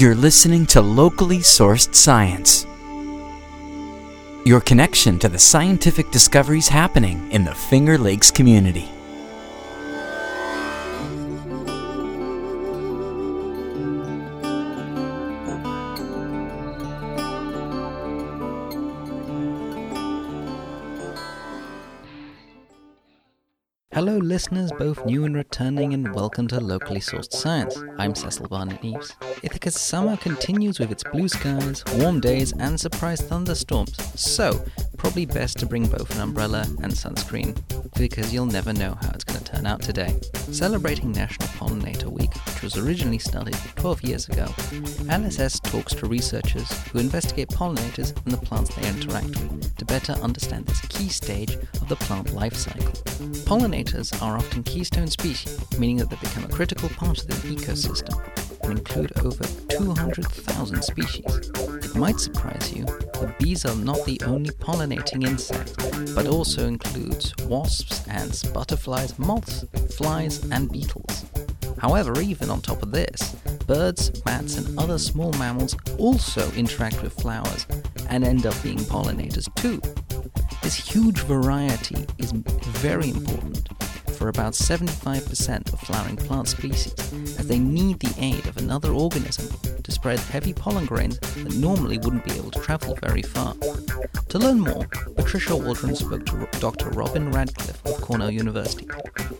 You're listening to locally sourced science. Your connection to the scientific discoveries happening in the Finger Lakes community. Listeners, both new and returning, and welcome to Locally Sourced Science. I'm Cecil Barnett Neves. Ithaca's summer continues with its blue skies, warm days, and surprise thunderstorms, so probably best to bring both an umbrella and sunscreen, because you'll never know how it's going to turn out today. Celebrating National Pollinator Week, which was originally started 12 years ago, LSS talks to researchers who investigate pollinators and the plants they interact with to better understand this key stage of the plant life cycle. Pollinators are often keystone species, meaning that they become a critical part of the ecosystem and include over 200,000 species. It might surprise you that bees are not the only pollinating insect, but also includes wasps, ants, butterflies, moths, flies, and beetles. However, even on top of this, birds, bats, and other small mammals also interact with flowers and end up being pollinators too. This huge variety is very important for about 75% of flowering plant species, as they need the aid of another organism to spread heavy pollen grains that normally wouldn't be able to travel very far. To learn more, Patricia Waldron spoke to Dr. Robin Radcliffe of Cornell University,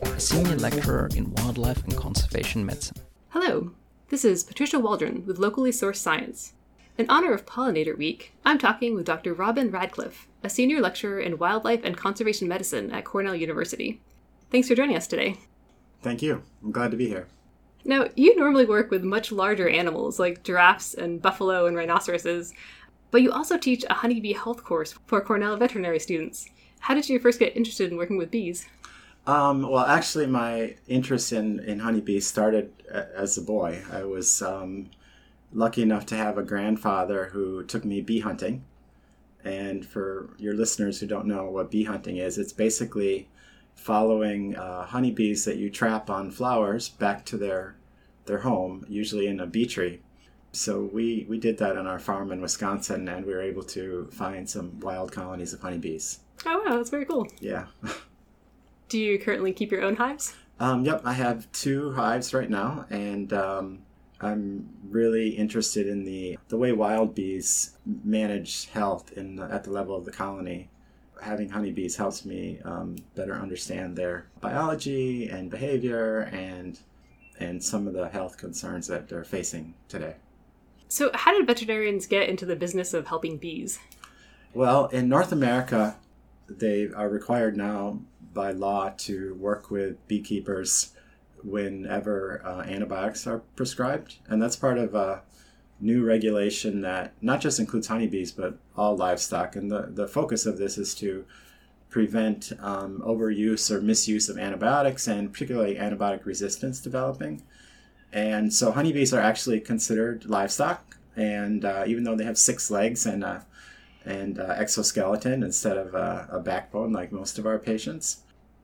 a senior lecturer in wildlife and conservation medicine. Hello, this is Patricia Waldron with Locally Sourced Science. In honor of Pollinator Week, I'm talking with Dr. Robin Radcliffe, a senior lecturer in wildlife and conservation medicine at Cornell University. Thanks for joining us today. Thank you. I'm glad to be here. Now, you normally work with much larger animals like giraffes and buffalo and rhinoceroses, but you also teach a honeybee health course for Cornell veterinary students. How did you first get interested in working with bees? Um, well, actually, my interest in, in honeybees started as a boy. I was um, lucky enough to have a grandfather who took me bee hunting. And for your listeners who don't know what bee hunting is, it's basically following uh, honeybees that you trap on flowers back to their their home, usually in a bee tree. So we we did that on our farm in Wisconsin, and we were able to find some wild colonies of honeybees. Oh wow, that's very cool. Yeah. Do you currently keep your own hives? Um, yep, I have two hives right now, and um, I'm really interested in the the way wild bees manage health in the, at the level of the colony having honeybees helps me um, better understand their biology and behavior and and some of the health concerns that they're facing today. So, how did veterinarians get into the business of helping bees? Well, in North America, they are required now by law to work with beekeepers whenever uh, antibiotics are prescribed, and that's part of a new regulation that not just includes honeybees but all livestock. And the, the focus of this is to prevent um, overuse or misuse of antibiotics and particularly antibiotic resistance developing. And so honeybees are actually considered livestock, and uh, even though they have six legs and a, and uh, exoskeleton instead of a, a backbone like most of our patients.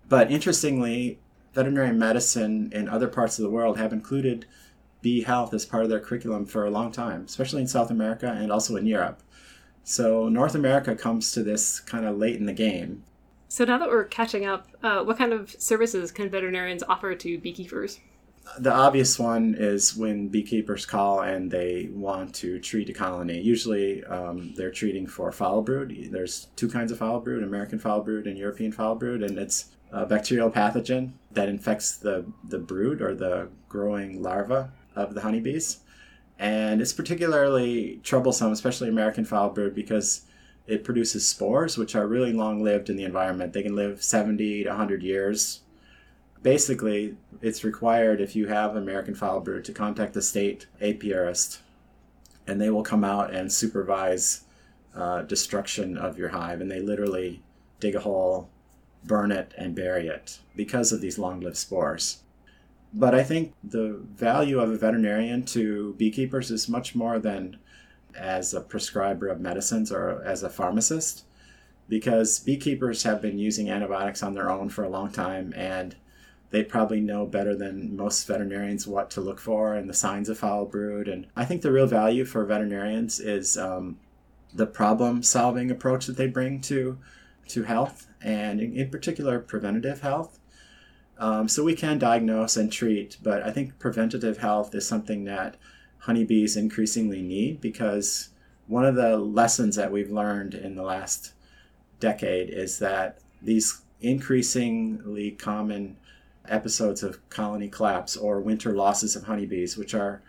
But interestingly, veterinary medicine in other parts of the world have included bee health as part of their curriculum for a long time, especially in South America and also in Europe. So North America comes to this kind of late in the game. So now that we're catching up, uh, what kind of services can veterinarians offer to beekeepers? The obvious one is when beekeepers call and they want to treat a colony. Usually um, they're treating for foul brood. There's two kinds of foul brood American foul brood and European foul brood, and it's a bacterial pathogen that infects the, the brood or the growing larva of the honeybees. And it's particularly troublesome, especially American foul brood, because it produces spores, which are really long lived in the environment. They can live 70 to 100 years. Basically, it's required if you have American foul brood to contact the state apiarist, and they will come out and supervise uh, destruction of your hive. And they literally dig a hole, burn it, and bury it because of these long lived spores. But I think the value of a veterinarian to beekeepers is much more than as a prescriber of medicines or as a pharmacist, because beekeepers have been using antibiotics on their own for a long time and they probably know better than most veterinarians what to look for and the signs of foul brood. And I think the real value for veterinarians is um, the problem solving approach that they bring to to health and in, in particular preventative health. Um, so we can diagnose and treat, but I think preventative health is something that honeybees increasingly need because one of the lessons that we've learned in the last decade is that these increasingly common episodes of colony collapse or winter losses of honeybees, which are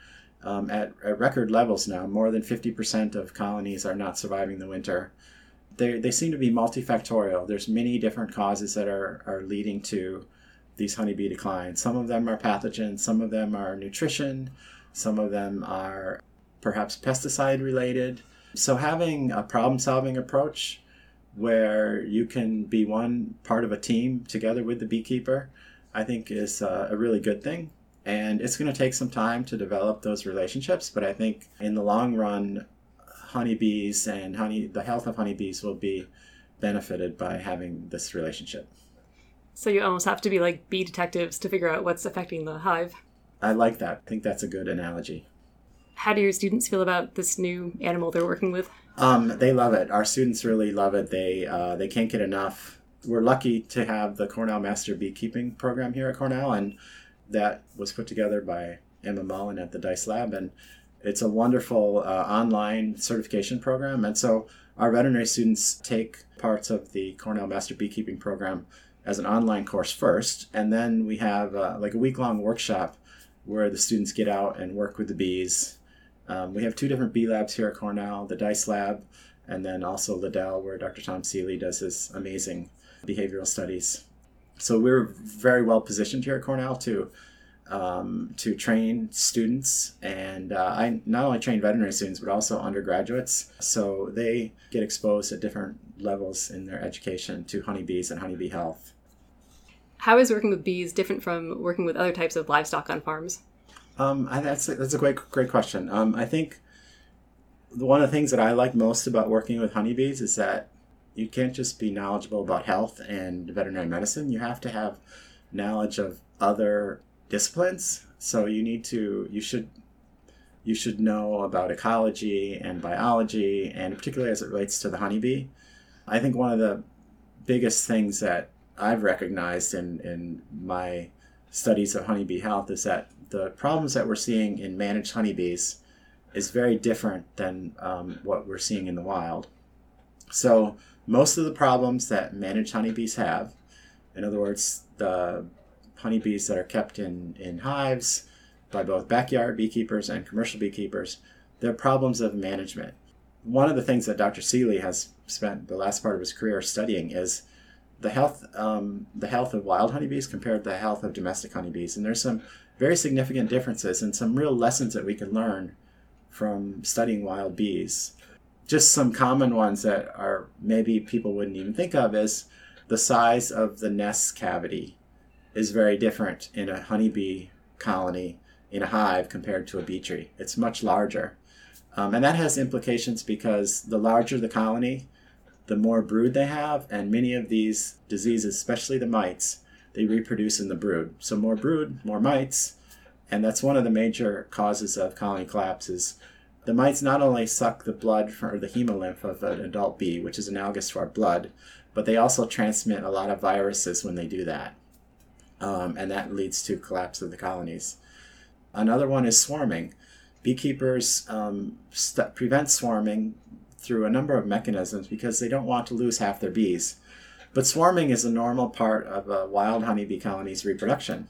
um, at, at, record levels now. More than 50% of colonies are not surviving the winter. They, they seem to be multifactorial. There's many different causes that are, are leading to these honeybee declines. Some of them are pathogens, some of them are nutrition, some of them are perhaps pesticide related. So, having a problem solving approach where you can be one part of a team together with the beekeeper, I think is a, a really good thing. And it's going to take some time to develop those relationships, but I think in the long run, honeybees and honey, the health of honeybees will be benefited by having this relationship. So you almost have to be like bee detectives to figure out what's affecting the hive. I like that. I think that's a good analogy. How do your students feel about this new animal they're working with? Um, they love it. Our students really love it. They uh, they can't get enough. We're lucky to have the Cornell Master Beekeeping program here at Cornell, and that was put together by Emma Mullen at the Dyce Lab, and it's a wonderful uh, online certification program. And so our veterinary students take parts of the Cornell Master Beekeeping program as an online course first, and then we have uh, like a week long workshop where the students get out and work with the bees. Um, we have two different bee labs here at Cornell the Dyce Lab, and then also Liddell, where Dr. Tom Seeley does his amazing behavioral studies. So we're very well positioned here at Cornell to um, to train students, and uh, I not only train veterinary students but also undergraduates. So they get exposed at different levels in their education to honeybees and honeybee health. How is working with bees different from working with other types of livestock on farms? Um, that's a, that's a great great question. Um, I think one of the things that I like most about working with honeybees is that you can't just be knowledgeable about health and veterinary medicine. You have to have knowledge of other disciplines. So you need to you should you should know about ecology and biology, and particularly as it relates to the honeybee. I think one of the biggest things that I've recognized in, in my studies of honeybee health is that the problems that we're seeing in managed honeybees is very different than um, what we're seeing in the wild. So, most of the problems that managed honeybees have, in other words, the honeybees that are kept in, in hives by both backyard beekeepers and commercial beekeepers, they're problems of management. One of the things that Dr. Seeley has spent the last part of his career studying is the health um, the health of wild honeybees compared to the health of domestic honeybees, and there's some very significant differences and some real lessons that we can learn from studying wild bees. Just some common ones that are maybe people wouldn't even think of is the size of the nest cavity is very different in a honeybee colony in a hive compared to a bee tree. It's much larger. Um, and that has implications because the larger the colony, the more brood they have, and many of these diseases, especially the mites, they reproduce in the brood. So more brood, more mites, and that's one of the major causes of colony collapse. Is the mites not only suck the blood or the hemolymph of an adult bee, which is analogous to our blood, but they also transmit a lot of viruses when they do that, um, and that leads to collapse of the colonies. Another one is swarming. Beekeepers um, st- prevent swarming through a number of mechanisms because they don't want to lose half their bees. But swarming is a normal part of a wild honeybee colony's reproduction.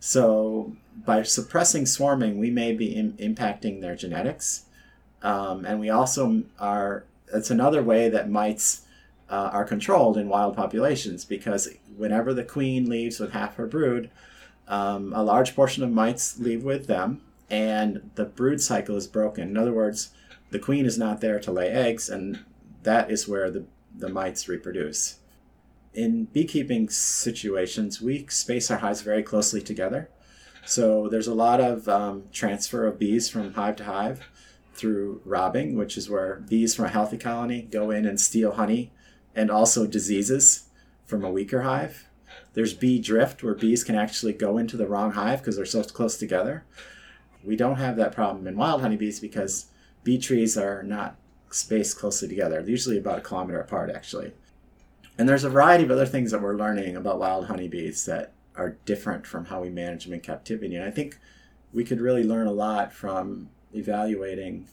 So by suppressing swarming, we may be in, impacting their genetics. Um, and we also are, it's another way that mites uh, are controlled in wild populations because whenever the queen leaves with half her brood, um, a large portion of mites leave with them and the brood cycle is broken. In other words, the queen is not there to lay eggs, and that is where the, the mites reproduce. In beekeeping situations, we space our hives very closely together. So there's a lot of um, transfer of bees from hive to hive through robbing, which is where bees from a healthy colony go in and steal honey and also diseases from a weaker hive. There's bee drift, where bees can actually go into the wrong hive because they're so close together. We don't have that problem in wild honeybees because bee trees are not spaced closely together. They're usually about a kilometer apart, actually. And there's a variety of other things that we're learning about wild honeybees that are different from how we manage them in captivity. And I think we could really learn a lot from evaluating,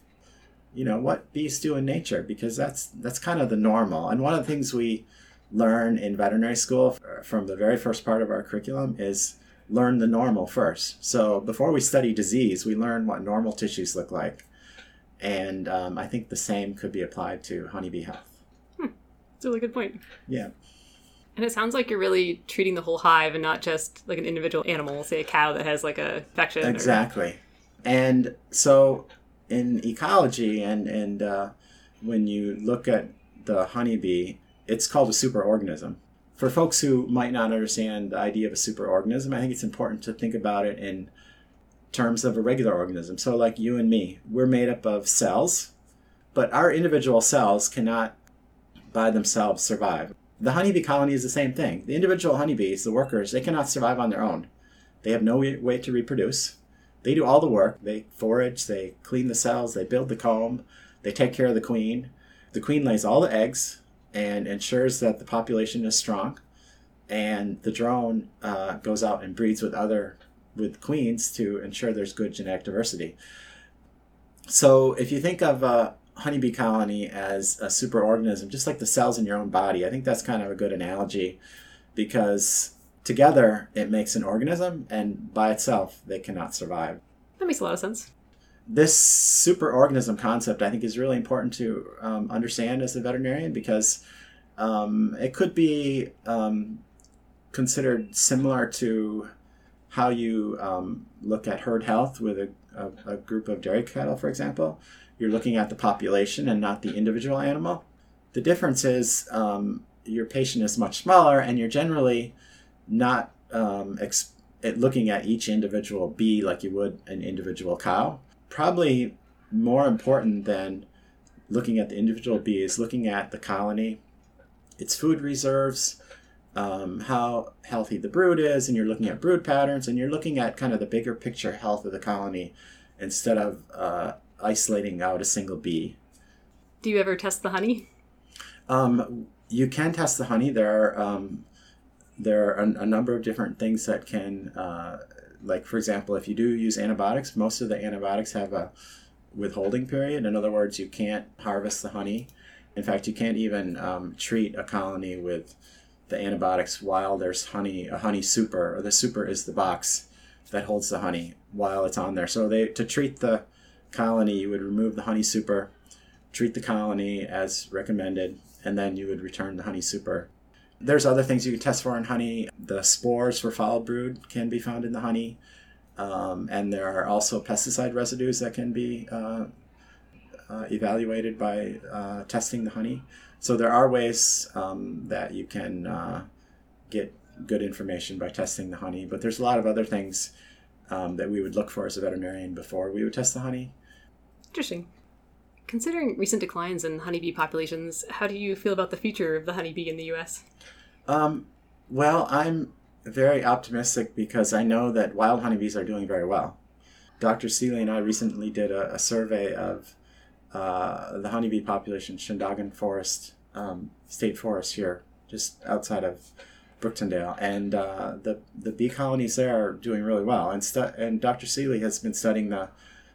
you know, what bees do in nature because that's that's kind of the normal. And one of the things we learn in veterinary school from the very first part of our curriculum is learn the normal first. So before we study disease, we learn what normal tissues look like. And um, I think the same could be applied to honeybee health. It's a really good point. Yeah. And it sounds like you're really treating the whole hive and not just like an individual animal, say a cow that has like a infection. or- Exactly. And so in ecology and, and uh, when you look at the honeybee, it's called a superorganism. For folks who might not understand the idea of a superorganism, I think it's important to think about it in terms of a regular organism. So, like you and me, we're made up of cells, but our individual cells cannot by themselves survive. The honeybee colony is the same thing. The individual honeybees, the workers, they cannot survive on their own. They have no way to reproduce. They do all the work. They forage, they clean the cells, they build the comb, they take care of the queen. The queen lays all the eggs and ensures that the population is strong. And the drone uh, goes out and breeds with other with queens to ensure there's good genetic diversity. So if you think of a honeybee colony as a superorganism, just like the cells in your own body, I think that's kind of a good analogy because together it makes an organism and by itself they cannot survive. That makes a lot of sense. This superorganism concept I think is really important to um, understand as a veterinarian because um, it could be um, considered similar to how you um, look at herd health with a, a, a group of dairy cattle, for example. You're looking at the population and not the individual animal. The difference is um, your patient is much smaller, and you're generally not um, ex- looking at each individual bee like you would an individual cow. Probably more important than looking at the individual bee is looking at the colony, its food reserves, um, how healthy the brood is, and you're looking at brood patterns, and you're looking at kind of the bigger picture health of the colony instead of uh, isolating out a single bee. Do you ever test the honey? Um, you can test the honey. There are um, there are a, a number of different things that can, uh, like for example, if you do use antibiotics, most of the antibiotics have a withholding period. In other words, you can't harvest the honey. In fact, you can't even um, treat a colony with the antibiotics while there's honey, a honey super, or the super is the box that holds the honey while it's on there. So they to treat the colony, you would remove the honey super, treat the colony as recommended, and then you would return the honey super. There's other things you can test for in honey. The spores for foul brood can be found in the honey, um, and there are also pesticide residues that can be uh, uh, evaluated by uh, testing the honey. So there are ways um, that you can uh, get good information by testing the honey, but there's a lot of other things um, that we would look for as a veterinarian before we would test the honey. Interesting. Considering recent declines in honeybee populations, how do you feel about the future of the honeybee in the US? Um, well, I'm very optimistic because I know that wild honeybees are doing very well. Dr. Seeley and I recently did a, a survey of uh, the honeybee population, Shindagin Forest, um, State Forest here, just outside of Brooktondale, and uh, the the bee colonies there are doing really well. And stu- and Dr. Seeley has been studying the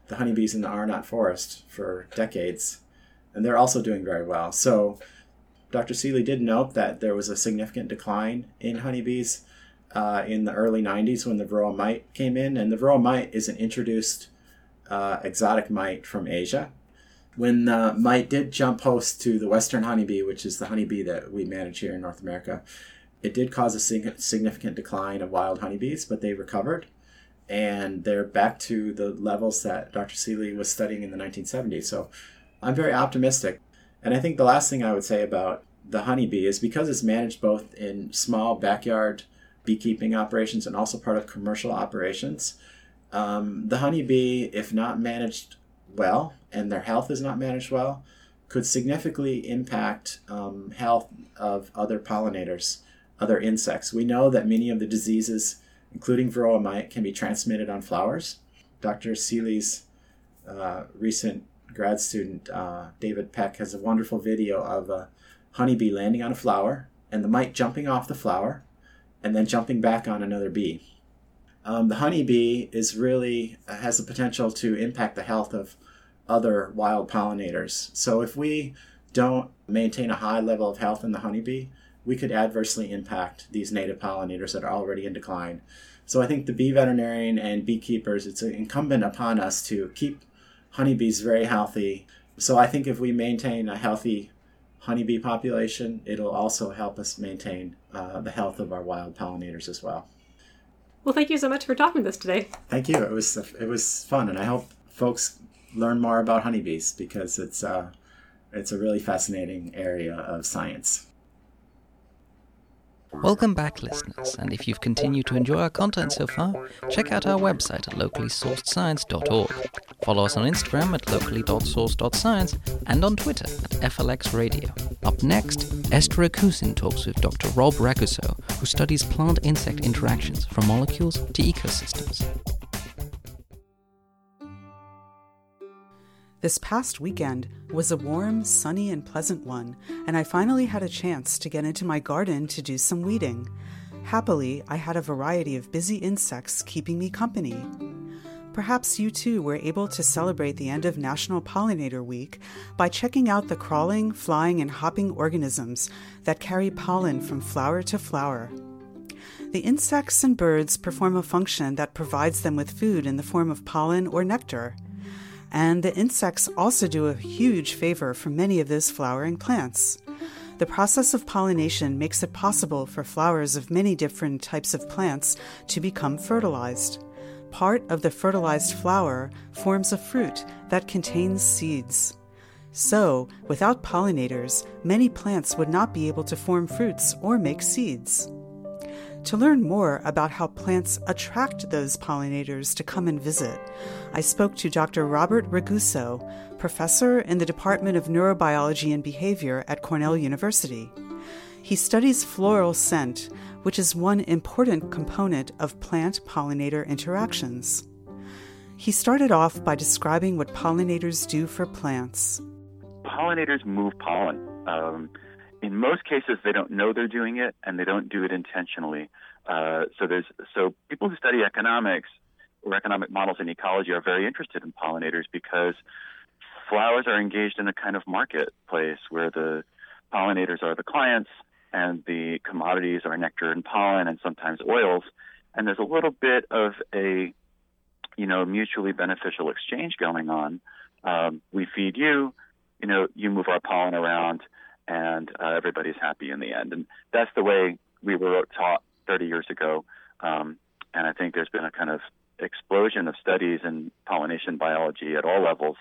the honeybees in the Arnot Forest for decades, and they're also doing very well. So, Dr. Seeley did note that there was a significant decline in honeybees uh, in the early 90s when the varroa mite came in, and the varroa mite is an introduced uh, exotic mite from Asia. When the mite did jump host to the western honeybee, which is the honeybee that we manage here in North America, it did cause a sig- significant decline of wild honeybees, but they recovered and they're back to the levels that Dr. Seeley was studying in the 1970s. So I'm very optimistic. And I think the last thing I would say about the honeybee is because it's managed both in small backyard beekeeping operations and also part of commercial operations, um, the honeybee, if not managed well and their health is not managed well, could significantly impact um, health of other pollinators other insects. We know that many of the diseases, including varroa mite, can be transmitted on flowers. Dr. Seeley's uh, recent grad student, uh, David Peck, has a wonderful video of a honeybee landing on a flower and the mite jumping off the flower and then jumping back on another bee. Um, the honeybee is really has the potential to impact the health of other wild pollinators. So if we don't maintain a high level of health in the honeybee, we could adversely impact these native pollinators that are already in decline. So I think the bee veterinarian and beekeepers, it's incumbent upon us to keep honeybees very healthy. So I think if we maintain a healthy honeybee population, it'll also help us maintain uh, the health of our wild pollinators as well. Well, thank you so much for talking with us today. Thank you. It was it was fun, and I hope folks learn more about honeybees because it's uh, it's a really fascinating area of science. Welcome back, listeners, and if you've continued to enjoy our content so far, check out our website at locallysourcedscience.org. Follow us on Instagram at locally.source.science and on Twitter at FLXradio. Up next, Esther Rakusin talks with Dr. Rob Raguso, who studies plant-insect interactions from molecules to ecosystems. This past weekend was a warm, sunny, and pleasant one, and I finally had a chance to get into my garden to do some weeding. Happily, I had a variety of busy insects keeping me company. Perhaps you too were able to celebrate the end of National Pollinator Week by checking out the crawling, flying, and hopping organisms that carry pollen from flower to flower. The insects and birds perform a function that provides them with food in the form of pollen or nectar. And the insects also do a huge favor for many of those flowering plants. The process of pollination makes it possible for flowers of many different types of plants to become fertilized. Part of the fertilized flower forms a fruit that contains seeds. So, without pollinators, many plants would not be able to form fruits or make seeds. To learn more about how plants attract those pollinators to come and visit, I spoke to Dr. Robert Raguso, professor in the Department of Neurobiology and Behavior at Cornell University. He studies floral scent, which is one important component of plant pollinator interactions. He started off by describing what pollinators do for plants. Pollinators move pollen. Um, in most cases, they don't know they're doing it, and they don't do it intentionally. Uh, so there's so people who study economics or economic models in ecology are very interested in pollinators because flowers are engaged in a kind of marketplace where the pollinators are the clients and the commodities are nectar and pollen and sometimes oils. And there's a little bit of a you know mutually beneficial exchange going on. Um, we feed you, you know, you move our pollen around and uh, everybody's happy in the end. And that's the way we were taught 30 years ago. Um, and I think there's been a kind of explosion of studies in pollination biology at all levels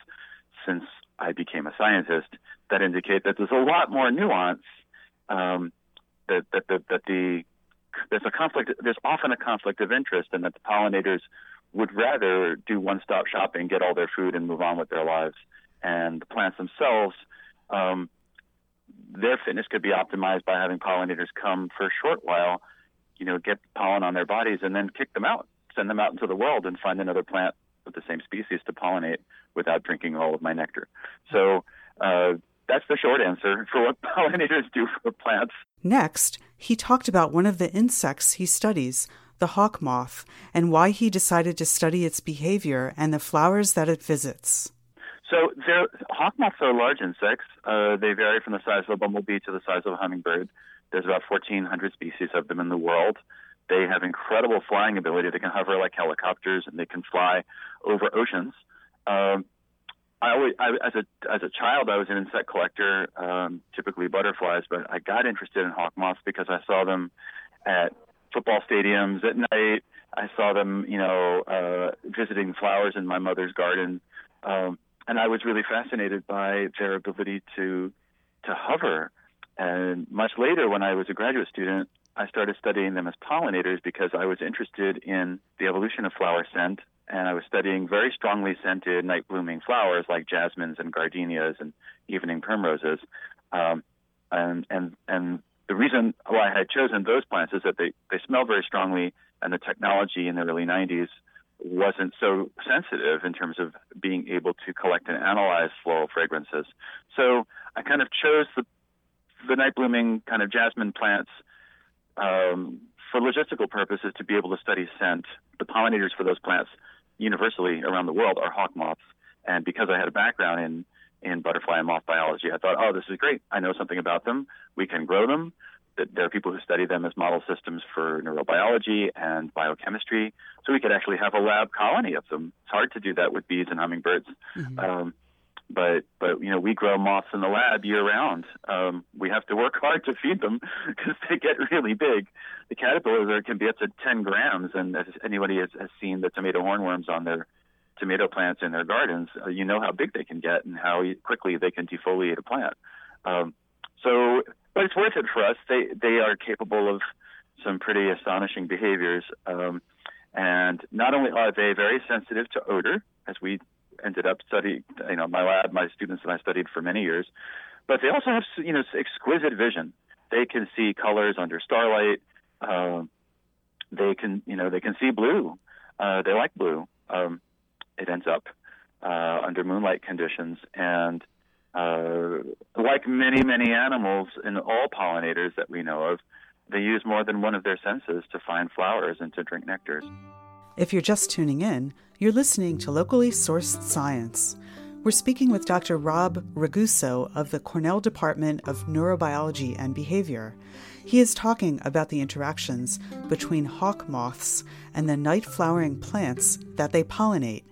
since I became a scientist that indicate that there's a lot more nuance. Um, that, that, that, that the there's a conflict. There's often a conflict of interest, and that the pollinators would rather do one-stop shopping, get all their food, and move on with their lives. And the plants themselves um, their fitness could be optimized by having pollinators come for a short while, you know, get pollen on their bodies and then kick them out, send them out into the world and find another plant of the same species to pollinate without drinking all of my nectar. So uh, that's the short answer for what pollinators do for plants. Next, he talked about one of the insects he studies, the hawk moth, and why he decided to study its behavior and the flowers that it visits. So hawk moths are large insects. Uh, they vary from the size of a bumblebee to the size of a hummingbird. There's about 1,400 species of them in the world. They have incredible flying ability. They can hover like helicopters, and they can fly over oceans. Um, I always, I, as a as a child, I was an insect collector, um, typically butterflies. But I got interested in hawk moths because I saw them at football stadiums at night. I saw them, you know, uh, visiting flowers in my mother's garden. Um, and I was really fascinated by their ability to to hover. And much later, when I was a graduate student, I started studying them as pollinators because I was interested in the evolution of flower scent, and I was studying very strongly scented night blooming flowers like jasmines and gardenias and evening primroses. Um, and and and the reason why I had chosen those plants is that they, they smell very strongly, and the technology in the early 90s wasn't so sensitive in terms of being able to collect and analyze floral fragrances. So I kind of chose the the night blooming kind of jasmine plants um, for logistical purposes to be able to study scent. The pollinators for those plants universally around the world are hawk moths, and because I had a background in in butterfly and moth biology, I thought, oh, this is great. I know something about them. We can grow them there are people who study them as model systems for neurobiology and biochemistry. So we could actually have a lab colony of them. It's hard to do that with bees and hummingbirds. Mm-hmm. Um, but but you know we grow moths in the lab year round. Um, we have to work hard to feed them because they get really big. The caterpillars can be up to 10 grams, and as anybody has, has seen the tomato hornworms on their tomato plants in their gardens, uh, you know how big they can get and how quickly they can defoliate a plant. Um, so but it's worth it for us. They they are capable of some pretty astonishing behaviors, um, and not only are they very sensitive to odor, as we ended up studying, you know, my lab, my students and I studied for many years, but they also have you know exquisite vision. They can see colors under starlight. Uh, they can you know they can see blue. Uh, they like blue. Um, it ends up uh, under moonlight conditions and uh, like many, many animals and all pollinators that we know of, they use more than one of their senses to find flowers and to drink nectars. If you're just tuning in, you're listening to Locally Sourced Science. We're speaking with Dr. Rob Raguso of the Cornell Department of Neurobiology and Behavior. He is talking about the interactions between hawk moths and the night flowering plants that they pollinate.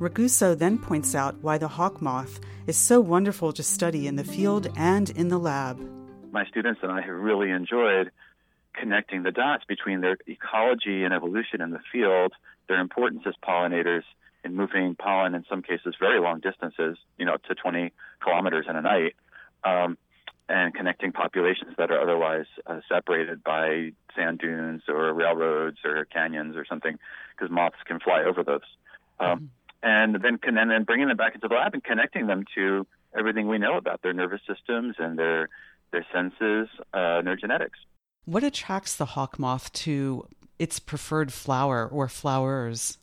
Raguso then points out why the hawk moth is so wonderful to study in the field and in the lab. My students and I have really enjoyed connecting the dots between their ecology and evolution in the field, their importance as pollinators in moving pollen, in some cases, very long distances, you know, up to 20 kilometers in a night, um, and connecting populations that are otherwise uh, separated by sand dunes or railroads or canyons or something, because moths can fly over those. Um, mm-hmm and then and then bringing them back into the lab and connecting them to everything we know about their nervous systems and their their senses, uh, their genetics. What attracts the hawk moth to its preferred flower or flowers?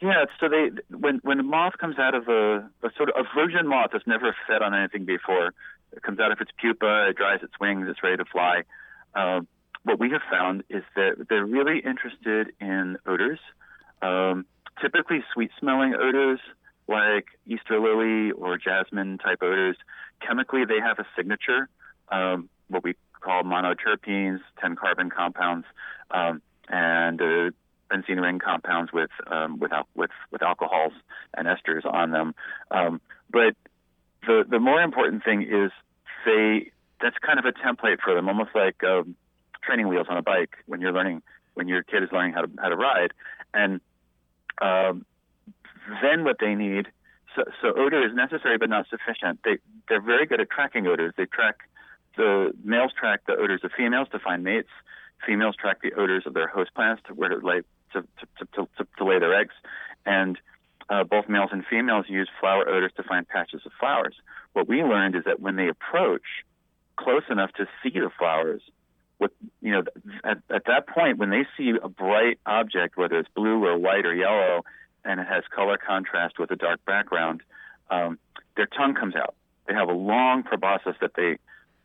Yeah, so they when when a moth comes out of a, a sort of a virgin moth that's never fed on anything before, it comes out of its pupa, it dries its wings, it's ready to fly. Um, what we have found is that they're really interested in odors. Um, typically sweet smelling odors like Easter lily or jasmine type odors. Chemically, they have a signature, um, what we call monoterpenes, 10 carbon compounds, um, and uh, benzene ring compounds with, um, with, with, with alcohols and esters on them. Um, but the, the more important thing is they, that's kind of a template for them, almost like um, training wheels on a bike when you're learning, when your kid is learning how to, how to ride. And um, then what they need, so, so odor is necessary but not sufficient. They they're very good at tracking odors. They track the males track the odors of females to find mates. Females track the odors of their host plants to where to lay to to, to, to, to lay their eggs, and uh, both males and females use flower odors to find patches of flowers. What we learned is that when they approach close enough to see the flowers, what you know at, at that point when they see a bright object whether it's blue or white or yellow and it has color contrast with a dark background um, their tongue comes out. They have a long proboscis that they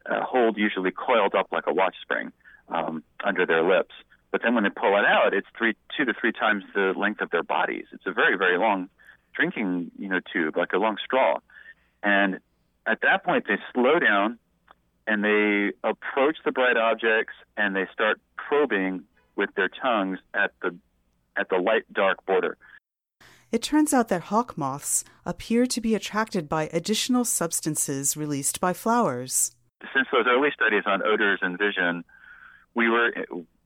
uh, hold usually coiled up like a watch spring um, under their lips. But then when they pull it out it's three two to three times the length of their bodies. It's a very very long drinking you know tube like a long straw. And at that point they slow down and they approach the bright objects and they start probing with their tongues at the at the light dark border. It turns out that hawk moths appear to be attracted by additional substances released by flowers. Since those early studies on odors and vision, we were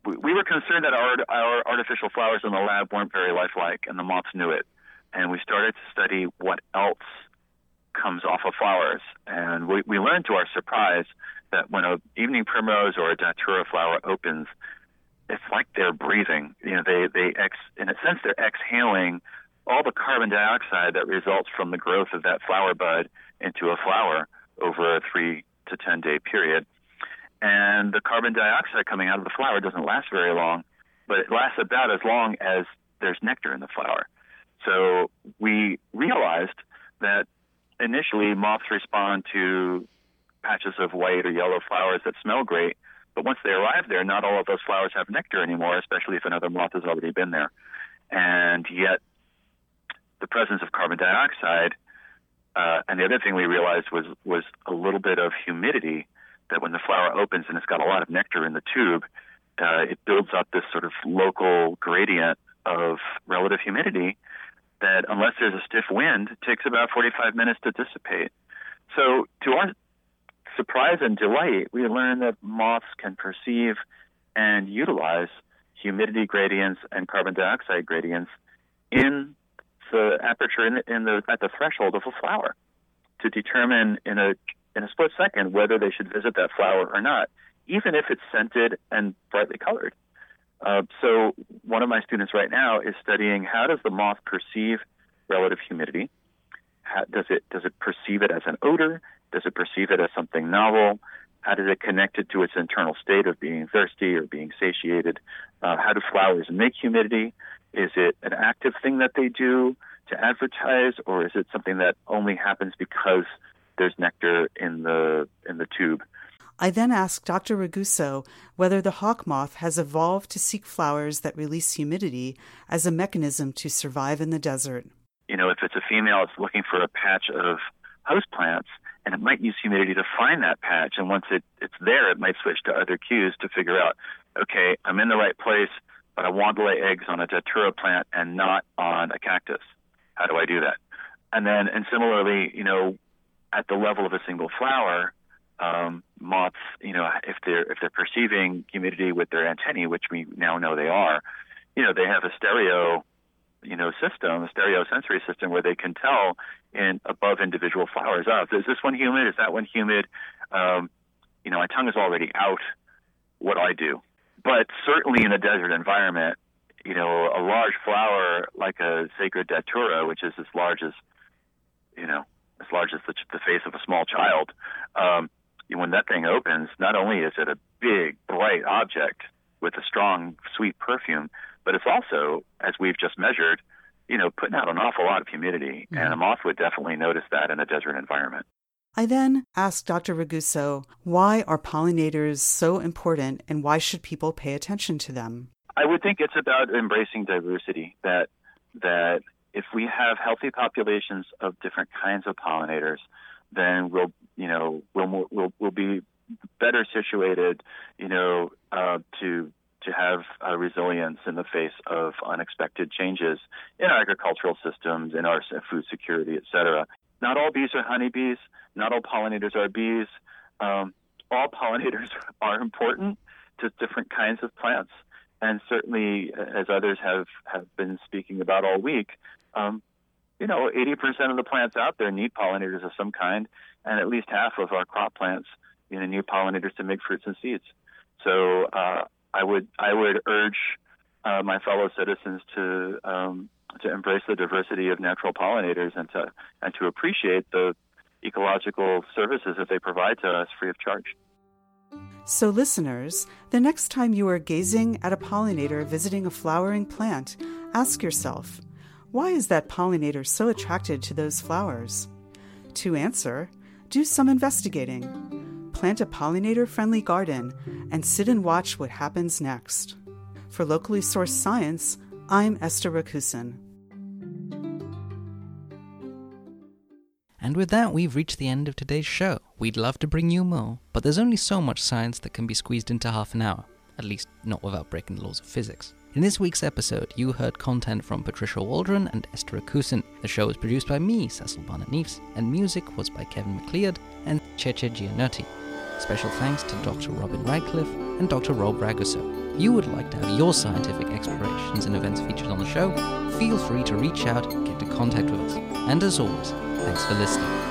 we were concerned that our our artificial flowers in the lab weren't very lifelike, and the moths knew it. And we started to study what else comes off of flowers. And we, we learned to our surprise that when a evening primrose or a datura flower opens, it's like they're breathing. You know, they, they ex, in a sense, they're exhaling all the carbon dioxide that results from the growth of that flower bud into a flower over a three to 10 day period. and the carbon dioxide coming out of the flower doesn't last very long, but it lasts about as long as there's nectar in the flower. So we realized that initially moths respond to patches of white or yellow flowers that smell great, but once they arrive there, not all of those flowers have nectar anymore, especially if another moth has already been there. And yet, the presence of carbon dioxide, uh, and the other thing we realized was was a little bit of humidity. That when the flower opens and it's got a lot of nectar in the tube, uh, it builds up this sort of local gradient of relative humidity that, unless there's a stiff wind, takes about 45 minutes to dissipate. So, to our surprise and delight, we learned that moths can perceive and utilize humidity gradients and carbon dioxide gradients in the aperture in the, in the at the threshold of a flower to determine in a in a split second whether they should visit that flower or not, even if it's scented and brightly colored. Uh, so one of my students right now is studying how does the moth perceive relative humidity. How, does it does it perceive it as an odor? Does it perceive it as something novel? How does it connect it to its internal state of being thirsty or being satiated? Uh, how do flowers make humidity? Is it an active thing that they do to advertise, or is it something that only happens because there's nectar in the in the tube? I then asked Dr. Raguso whether the hawk moth has evolved to seek flowers that release humidity as a mechanism to survive in the desert. You know, if it's a female, it's looking for a patch of host plants, and it might use humidity to find that patch. And once it, it's there, it might switch to other cues to figure out, okay, I'm in the right place, but I want to lay eggs on a datura plant and not on a cactus. How do I do that? And then, and similarly, you know, at the level of a single flower, um, moths, you know, if they're if they're perceiving humidity with their antennae, which we now know they are, you know, they have a stereo, you know, system, a stereo sensory system where they can tell in above individual flowers. of. is this one humid? Is that one humid? Um, you know, my tongue is already out. What do I do? But certainly in a desert environment, you know, a large flower like a sacred datura, which is as large as, you know, as large as the, the face of a small child, um, when that thing opens, not only is it a big, bright object with a strong, sweet perfume, but it's also, as we've just measured, you know, putting out an awful lot of humidity. Mm-hmm. And a moth would definitely notice that in a desert environment. I then asked Dr. Raguso, why are pollinators so important and why should people pay attention to them? I would think it's about embracing diversity that that if we have healthy populations of different kinds of pollinators, then we'll you know we'll we'll, we'll be better situated, you know, uh, to to have uh, resilience in the face of unexpected changes in our agricultural systems, in our food security, et cetera. Not all bees are honeybees. Not all pollinators are bees. Um, all pollinators are important to different kinds of plants. And certainly, as others have, have been speaking about all week, um, you know, 80% of the plants out there need pollinators of some kind, and at least half of our crop plants you know, need pollinators to make fruits and seeds. So uh, I would I would urge uh, my fellow citizens to um, to embrace the diversity of natural pollinators and to and to appreciate the ecological services that they provide to us free of charge. So, listeners, the next time you are gazing at a pollinator visiting a flowering plant, ask yourself, why is that pollinator so attracted to those flowers? To answer, do some investigating. Plant a pollinator friendly garden and sit and watch what happens next. For locally sourced science, I'm Esther Rakusin. And with that, we've reached the end of today's show. We'd love to bring you more, but there's only so much science that can be squeezed into half an hour, at least not without breaking the laws of physics. In this week's episode, you heard content from Patricia Waldron and Esther Rakusin. The show was produced by me, Cecil Barnett Neves, and music was by Kevin MacLeod and Cheche Gianotti. Special thanks to Dr. Robin Radcliffe and Dr. Rob Raguso. If you would like to have your scientific explorations and events featured on the show, feel free to reach out get in contact with us. And as always, thanks for listening.